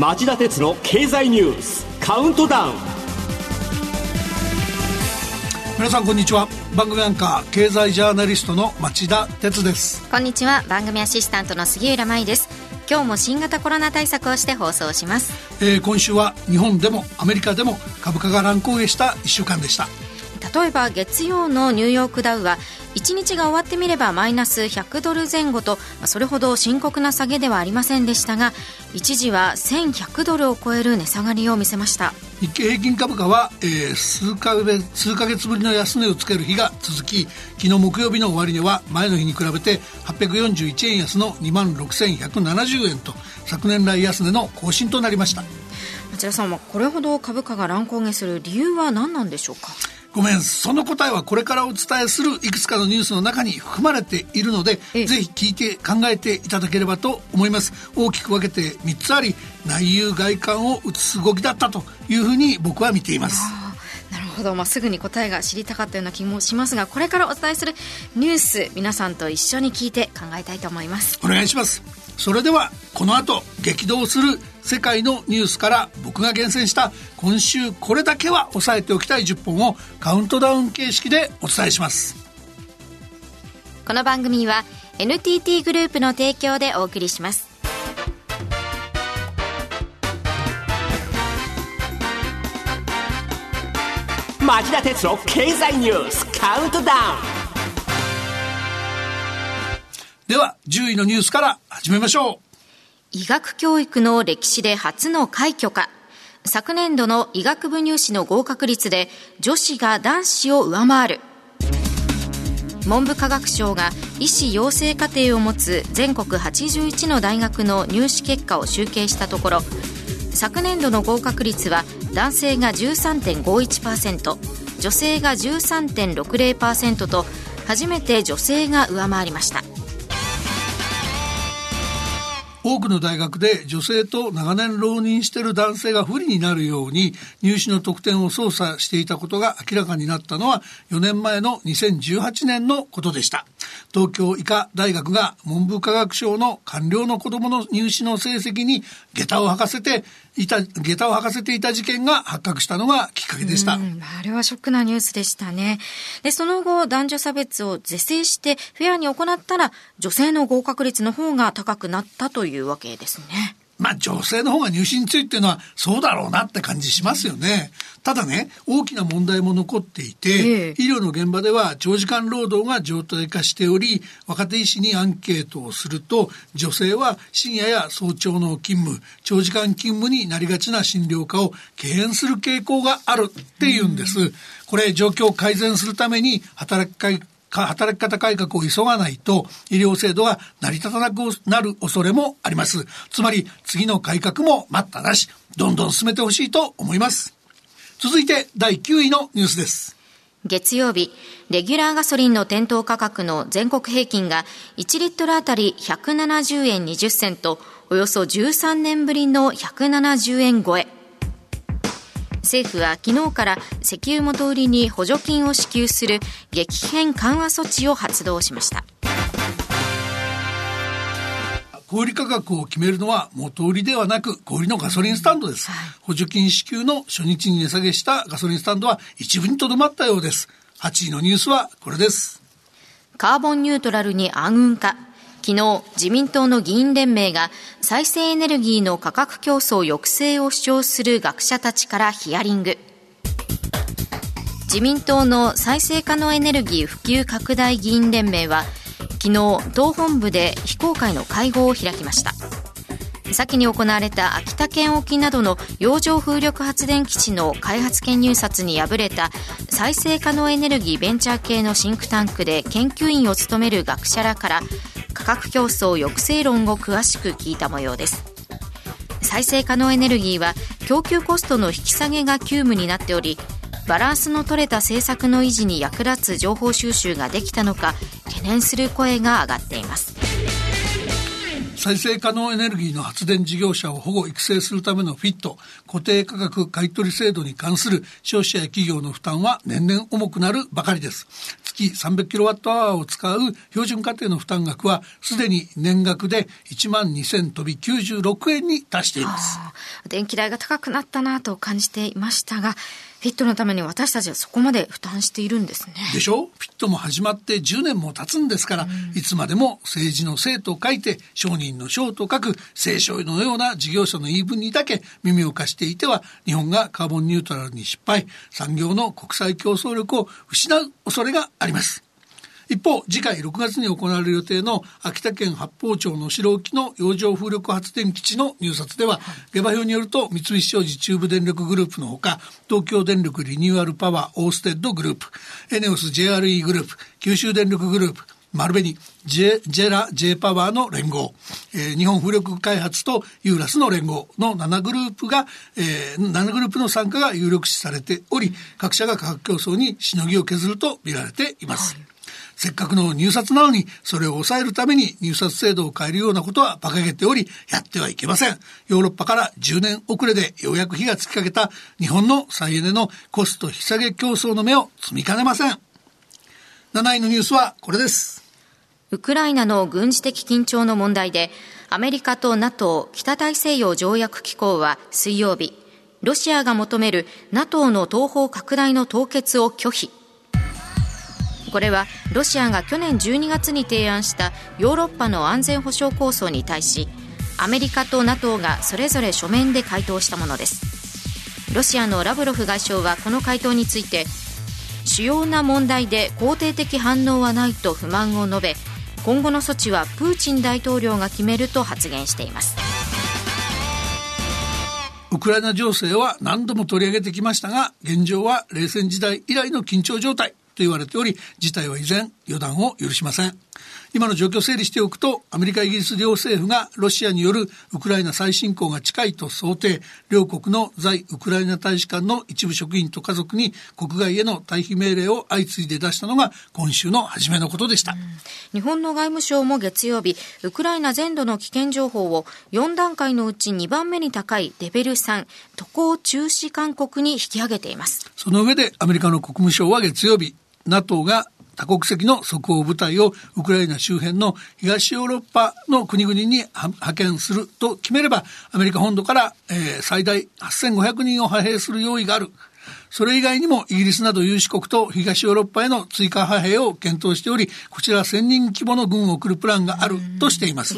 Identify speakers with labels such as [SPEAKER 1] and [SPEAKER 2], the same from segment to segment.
[SPEAKER 1] 町田鉄の経済ニュースカウントダウン。
[SPEAKER 2] 皆さんこんにちは。番組アンカー経済ジャーナリストの町田鉄です。
[SPEAKER 3] こんにちは。番組アシスタントの杉浦舞です。今日も新型コロナ対策をして放送します、
[SPEAKER 2] えー、今週は日本でもアメリカでも株価が乱高下した1週間でした。
[SPEAKER 3] 例えば月曜のニューヨークダウは1日が終わってみればマイナス100ドル前後とそれほど深刻な下げではありませんでしたが一時は1100ドルを超える値下がりを見せました。
[SPEAKER 2] 日経平均株価は、えー、数か月数ヶ月ぶりの安値をつける日が続き昨日木曜日の終値は前の日に比べて841円安の2万6170円と昨年来安値の更新となりました。
[SPEAKER 3] 町田さんはこれほど株価が乱高下する理由は何なんでしょうか？
[SPEAKER 2] ごめん、その答えはこれからお伝えするいくつかのニュースの中に含まれているので、ぜひ聞いて考えていただければと思います。大きく分けて3つあり、内遊外観を移す動きだったというふうに僕は見ています。
[SPEAKER 3] なるほど、まあ、すぐに答えが知りたかったような気もしますがこれからお伝えするニュース皆さんと一緒に聞いて考えたいと思います
[SPEAKER 2] お願いしますそれではこの後激動する世界のニュースから僕が厳選した今週これだけは押さえておきたい10本をカウントダウン形式でお伝えします。
[SPEAKER 3] この番組は NTT グループの提供でお送りします。
[SPEAKER 1] 町田鉄の経済ニュースカウントダウン
[SPEAKER 2] では、10位のニュースから始めましょう。
[SPEAKER 3] 医学教育の歴史で初の快挙か。昨年度の医学部入試の合格率で女子が男子を上回る。文部科学省が医師養成課程を持つ全国81の大学の入試結果を集計したところ昨年度の合格率は男性が13.51%女性が13.60%と初めて女性が上回りました
[SPEAKER 2] 多くの大学で女性と長年浪人している男性が不利になるように入試の得点を操作していたことが明らかになったのは4年前の2018年のことでした。東京医科大学が文部科学省の官僚の子供の入試の成績に下駄を履かせていた、下駄を履かせていた事件が発覚したのがきっかけでした。
[SPEAKER 3] あれはショックなニュースでしたね。で、その後男女差別を是正してフェアに行ったら女性の合格率の方が高くなったというわけですね。
[SPEAKER 2] まあ女性の方が入試についていうのはそうだろうなって感じしますよね。ただね、大きな問題も残っていて、ええ、医療の現場では長時間労働が常態化しており、若手医師にアンケートをすると、女性は深夜や早朝の勤務、長時間勤務になりがちな診療科を敬遠する傾向があるっていうんです。これ状況を改善するために働き働き方改革を急がないと医療制度が成り立たなくなる恐れもあります。つまり次の改革も待ったなし、どんどん進めてほしいと思います。続いて第9位のニュースです。
[SPEAKER 3] 月曜日、レギュラーガソリンの店頭価格の全国平均が1リットルあたり170円20銭と、およそ13年ぶりの170円超え。政府は昨日から石油元売りに補助金を支給する激変緩和措置を発動しました。
[SPEAKER 2] 小売価格を決めるのは元売りではなく小売のガソリンスタンドです、はい、補助金支給の初日に値下げしたガソリンスタンドは一部にとどまったようです。8位のニュースはこれです。
[SPEAKER 3] カーボンニュートラルに暗雲化昨日、自民党の議員連盟が再生エネルギーの価格競争抑制を主張する学者たちからヒアリング。自民党の再生可能エネルギー普及拡大議員連盟は、昨日、党本部で非公開の会合を開きました。先に行われた秋田県沖などの洋上風力発電基地の開発権入札に敗れた再生可能エネルギーベンチャー系のシンクタンクで研究員を務める学者らから価格競争抑制論を詳しく聞いた模様です。再生可能エネルギーは供給コストの引き下げが急務になっておりバランスの取れた政策の維持に役立つ情報収集ができたのか懸念する声が上がっています。
[SPEAKER 2] 再生可能エネルギーの発電事業者を保護育成するためのフィット固定価格買取制度に関する消費者や企業の負担は年々重くなるばかりです。月月 300kWh を使う標準家庭の負担額はすでに年額で1万2000飛び96円に達しています
[SPEAKER 3] 電気代が高くなったなと感じていましたがフィットのために私たちはそこまで負担しているんですね。
[SPEAKER 2] でしょ？フィットも始まって10年も経つんですから、うん、いつまでも政治の政と書いて商人の商と書く聖書のような事業者の言い分にだけ耳を貸していては日本がカーボンニュートラルに失敗産業の国際競争力を失う恐れがあります。一方、次回6月に行われる予定の秋田県八峰町の白沖の洋上風力発電基地の入札では、下馬評によると三菱商事中部電力グループのほか、東京電力リニューアルパワーオーステッドグループ、エネオス JRE グループ、九州電力グループ、丸紅、ジェジェラ J パワーの連合、えー、日本風力開発とユーラスの連合の7グループが、えー、7グループの参加が有力視されており、各社が価格競争にしのぎを削ると見られています。はいせっかくの入札なのに、それを抑えるために入札制度を変えるようなことは馬鹿げており、やってはいけません。ヨーロッパから10年遅れでようやく火がつきかけた日本の再エネのコスト引き下げ競争の目を積みかねません。7位のニュースはこれです。
[SPEAKER 3] ウクライナの軍事的緊張の問題で、アメリカと NATO 北大西洋条約機構は水曜日、ロシアが求める NATO の東方拡大の凍結を拒否。これはロシアが去年12月に提案したヨーロッパの安全保障構想に対しアメリカと NATO がそれぞれ書面で回答したものですロシアのラブロフ外相はこの回答について主要な問題で肯定的反応はないと不満を述べ今後の措置はプーチン大統領が決めると発言しています
[SPEAKER 2] ウクライナ情勢は何度も取り上げてきましたが現状は冷戦時代以来の緊張状態と言われており、事態は依然予断を許しません。今の状況を整理しておくと、アメリカ、イギリス両政府がロシアによるウクライナ再侵攻が近いと想定、両国の在ウクライナ大使館の一部職員と家族に国外への退避命令を相次いで出したのが今週の初めのことでした。
[SPEAKER 3] 日本の外務省も月曜日、ウクライナ全土の危険情報を4段階のうち2番目に高いレベル3、渡航中止勧告に引き上げています。
[SPEAKER 2] その上でアメリカの国務省は月曜日、NATO が多国籍の即応部隊をウクライナ周辺の東ヨーロッパの国々に派遣すると決めれば、アメリカ本土から、えー、最大8500人を派兵する用意がある。それ以外にもイギリスなど有志国と東ヨーロッパへの追加派兵を検討しており、こちら1000人規模の軍を送るプランがあるとしています。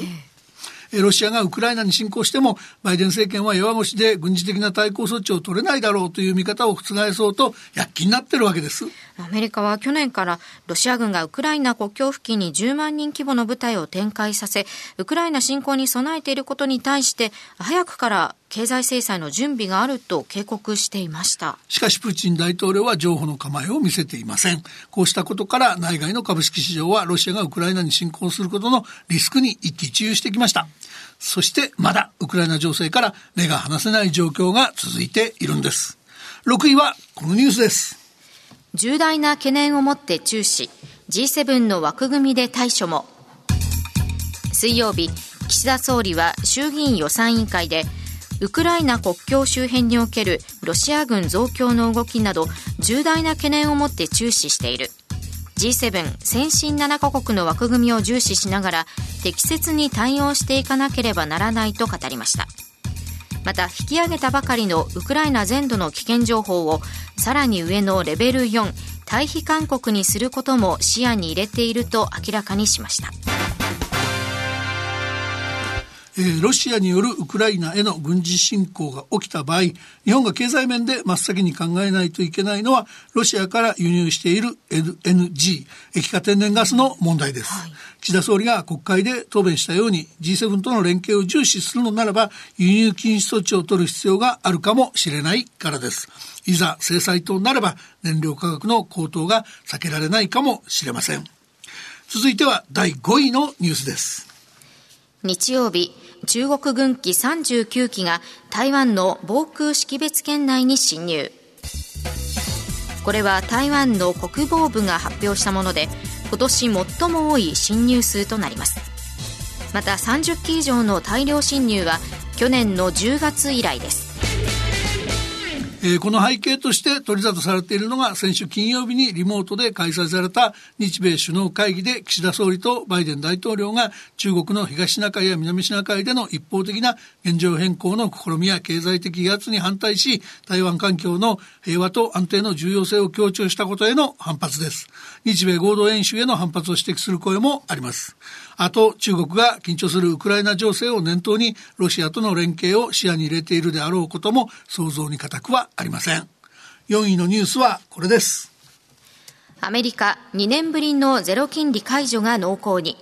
[SPEAKER 2] ロシアがウクライナに侵攻しても、バイデン政権は弱腰で軍事的な対抗措置を取れないだろうという見方を覆そうと躍起になってるわけです。
[SPEAKER 3] アメリカは去年からロシア軍がウクライナ国境付近に10万人規模の部隊を展開させ、ウクライナ侵攻に備えていることに対して、早くから経済制裁の準備があると警告していました。
[SPEAKER 2] しかしプーチン大統領は譲歩の構えを見せていません。こうしたことから内外の株式市場はロシアがウクライナに侵攻することのリスクに一喜一憂してきました。そしてまだウクライナ情勢から目が離せない状況が続いているんです。6位はこのニュースです。
[SPEAKER 3] 重大な懸念を持って注視 G7 の枠組みで対処も水曜日岸田総理は衆議院予算委員会でウクライナ国境周辺におけるロシア軍増強の動きなど重大な懸念を持って注視している。G7 先進7カ国の枠組みを重視しながら適切に対応していかなければならないと語りました。また引き上げたばかりのウクライナ全土の危険情報をさらに上のレベル4退避勧告にすることも視野に入れていると明らかにしました。
[SPEAKER 2] えー、ロシアによるウクライナへの軍事侵攻が起きた場合、日本が経済面で真っ先に考えないといけないのは、ロシアから輸入している LNG、液化天然ガスの問題です。はい、岸田総理が国会で答弁したように、G7 との連携を重視するのならば、輸入禁止措置を取る必要があるかもしれないからです。いざ制裁となれば、燃料価格の高騰が避けられないかもしれません。続いては第5位のニュースです。
[SPEAKER 3] 日曜日、中国軍機39機が台湾の防空識別圏内に侵入。これは台湾の国防部が発表したもので、今年最も多い侵入数となります。また30機以上の大量侵入は去年の10月以来です。
[SPEAKER 2] えー、この背景として取り沙汰されているのが先週金曜日にリモートで開催された日米首脳会議で岸田総理とバイデン大統領が中国の東シナ海や南シナ海での一方的な現状変更の試みや経済的威圧に反対し台湾環境の平和と安定の重要性を強調したことへの反発です。日米合同演習への反発を指摘する声もあります。あと、中国が緊張するウクライナ情勢を念頭に、ロシアとの連携を視野に入れているであろうことも想像に難くはありません。4位のニュースはこれです。
[SPEAKER 3] アメリカ2年ぶりのゼロ金利解除が濃厚に。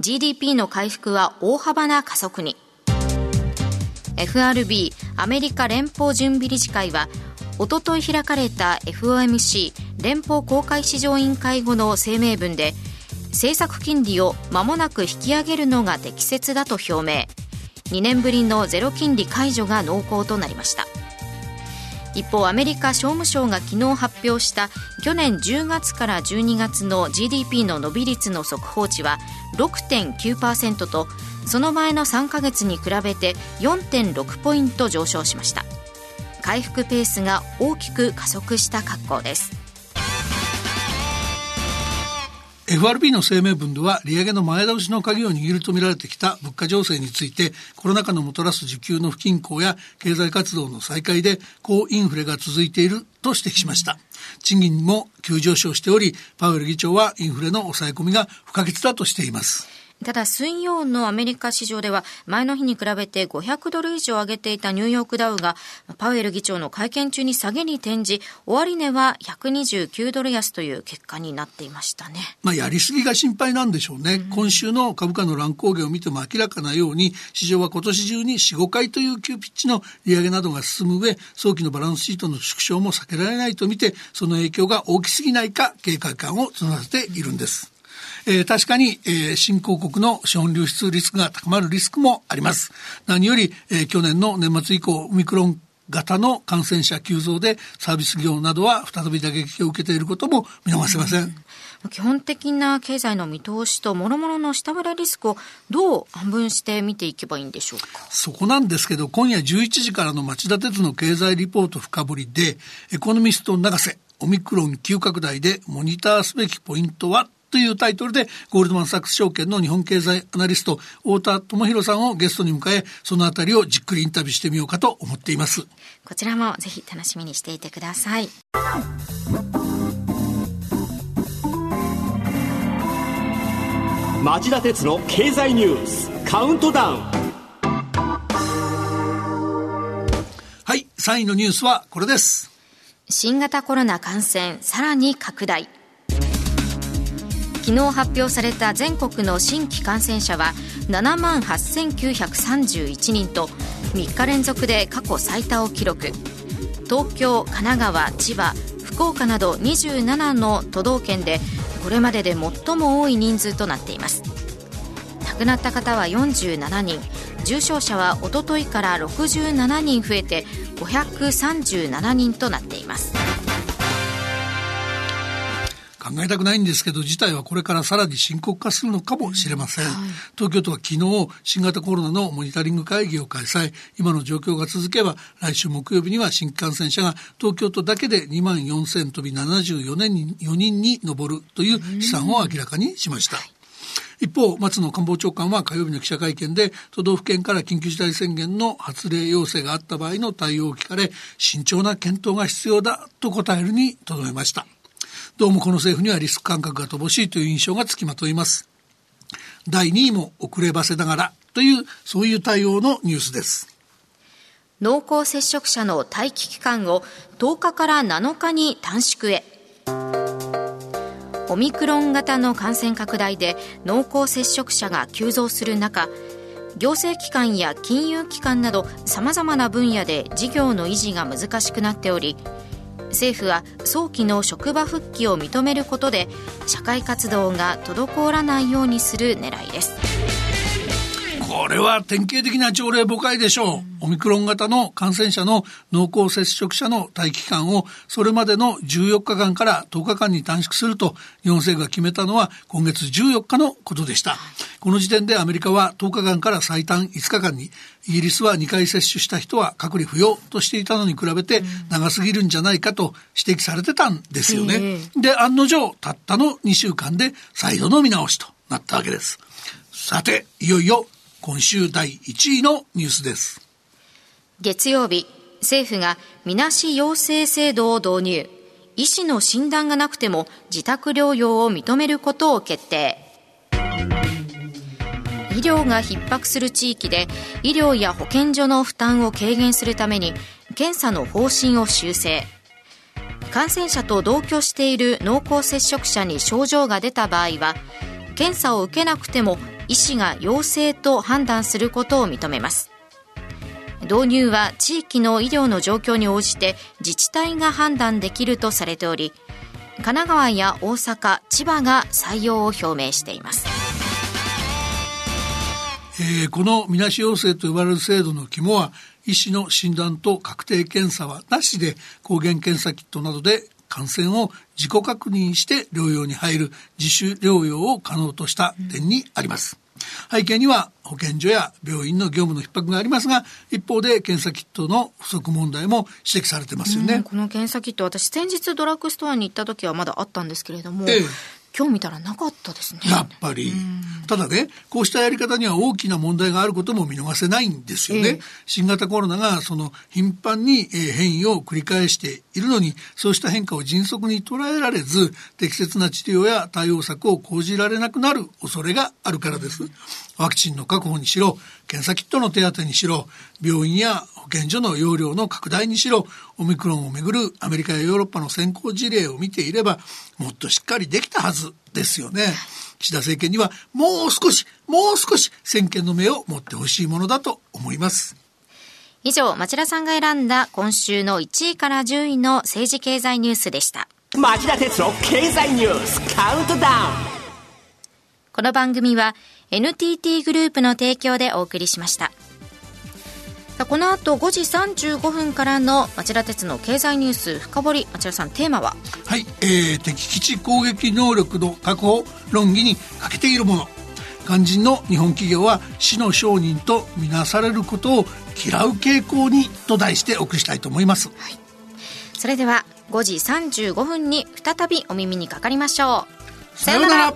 [SPEAKER 3] GDP の回復は大幅な加速に。FRB アメリカ連邦準備理事会はおととい開かれた FOMC 連邦公開市場委員会後の声明文で政策金利を間もなく引き上げるのが適切だと表明。2年ぶりのゼロ金利解除が濃厚となりました。一方アメリカ商務省が昨日発表した去年10月から12月の GDP の伸び率の速報値は6.9%とその前の3ヶ月に比べて4.6ポイント上昇しました。回復ペースが大きく加速した格好です。
[SPEAKER 2] FRB の声明文では利上げの前倒しの鍵を握るとみられてきた物価情勢についてコロナ禍のもたらす需給の不均衡や経済活動の再開で高インフレが続いていると指摘しました。賃金も急上昇しておりパウエル議長はインフレの抑え込みが不可欠だとしています。
[SPEAKER 3] ただ水曜のアメリカ市場では前の日に比べて500ドル以上上げていたニューヨークダウがパウエル議長の会見中に下げに転じ終値は129ドル安という結果になっていましたね。
[SPEAKER 2] まあやりすぎが心配なんでしょうね。うん、今週の株価の乱高下を見ても明らかなように市場は今年中に4、5回という急ピッチの利上げなどが進む上早期のバランスシートの縮小も避けられないと見てその影響が大きすぎないか警戒感を募らせているんです。えー、確かに、えー、新興国の資本流出リスクが高まるリスクもあります。何より、えー、去年の年末以降、オミクロン型の感染者急増でサービス業などは再び打撃を受けていることも見逃せません。
[SPEAKER 3] 基本的な経済の見通しと諸々の下振れリスクをどう半分して見ていけばいいんでしょうか？
[SPEAKER 2] そこなんですけど今夜11時からの町田鉄の経済リポート深掘りでエコノミスト永瀬オミクロン急拡大でモニターすべきポイントは？というタイトルで、ゴールドマンサックス証券の日本経済アナリスト、太田智博さんをゲストに迎え、そのあたりをじっくりインタビューしてみようかと思っています。
[SPEAKER 3] こちらもぜひ楽しみにしていてください。
[SPEAKER 1] 町田鉄の経済ニュースカウントダウン
[SPEAKER 2] はい3位のニュースはこれです
[SPEAKER 3] 新型コロナ感染さらに拡大昨日発表された全国の新規感染者は7万8931人と3日連続で過去最多を記録。東京、神奈川、千葉、福岡など27の都道県でこれまでで最も多い人数となっています。亡くなった方は47人。重症者はおとといから67人増えて537人となっています。
[SPEAKER 2] 考えたくないんですけど、事態はこれからさらに深刻化するのかもしれません。はい、東京都は昨日、新型コロナのモニタリング会議を開催。今の状況が続けば、来週木曜日には新規感染者が東京都だけで2万4000飛び74年に4人に上るという試算を明らかにしました。一方、松野官房長官は火曜日の記者会見で、都道府県から緊急事態宣言の発令要請があった場合の対応を聞かれ、慎重な検討が必要だと答えるにとどめました。どうもこの政府にはリスク感覚が乏しいという印象がつきまといます。第2位も遅ればせながらという、そういう対応のニュースです。
[SPEAKER 3] 濃厚接触者の待機期間を10日から7日に短縮へ。オミクロン型の感染拡大で濃厚接触者が急増する中、行政機関や金融機関などさまざまな分野で事業の維持が難しくなっており政府は早期の職場復帰を認めることで社会活動が滞らないようにする狙いです。
[SPEAKER 2] これは典型的な朝令暮改でしょうオミクロン型の感染者の濃厚接触者の待機期間をそれまでの14日間から10日間に短縮すると日本政府が決めたのは今月14日のことでした。この時点でアメリカは10日間から最短5日間に、イギリスは2回接種した人は隔離不要としていたのに比べて長すぎるんじゃないかと指摘されてたんですよね。で、案の定、たったの2週間で再度の見直しとなったわけです。さて、いよいよ今週第1位のニュースです。
[SPEAKER 3] 月曜日、政府がみなし陽性制度を導入。医師の診断がなくても自宅療養を認めることを決定。医療が逼迫する地域で医療や保健所の負担を軽減するために検査の方針を修正感染者と同居している濃厚接触者に症状が出た場合は検査を受けなくても医師が陽性と判断することを認めます。導入は地域の医療の状況に応じて自治体が判断できるとされており神奈川や大阪千葉が採用を表明しています。
[SPEAKER 2] えー、このみなし陽性と呼ばれる制度の肝は医師の診断と確定検査はなしで抗原検査キットなどで感染を自己確認して療養に入る自主療養を可能とした点にあります。背景には保健所や病院の業務の逼迫がありますが一方で検査キットの不足問題も指摘されてますよね、
[SPEAKER 3] この検査キット私先日ドラッグストアに行った時はまだあったんですけれども、ええ、今日見たらなかったですね。
[SPEAKER 2] やっぱり。ただね、こうしたやり方には大きな問題があることも見逃せないんですよね。えー、新型コロナがその頻繁に変異を繰り返しているのに、そうした変化を迅速に捉えられず、適切な治療や対応策を講じられなくなる恐れがあるからです。ワクチンの確保にしろ、検査キットの手当にしろ、病院や保健所の容量の拡大にしろ、オミクロンをめぐるアメリカやヨーロッパの先行事例を見ていれば、もっとしっかりできたはずですよね。岸田政権にはもう少し、もう少し先見の目を持ってほしいものだと思います。
[SPEAKER 3] 以上、町田さんが選んだ今週の1位から10位の政治経済ニュースでした。
[SPEAKER 1] 町田哲郎経済ニュースカウントダウン
[SPEAKER 3] この番組は NTT グループの提供でお送りしました。この後5時35分からの町田鉄の経済ニュース深掘り。町田さんテーマは？
[SPEAKER 2] はい、えー、敵基地攻撃能力の確保論議に欠けているもの。肝心の日本企業は死の商人とみなされることを嫌う傾向にと題してお送りしたいと思います、はい、
[SPEAKER 3] それでは5時35分に再びお耳にかかりましょう。
[SPEAKER 2] さようなら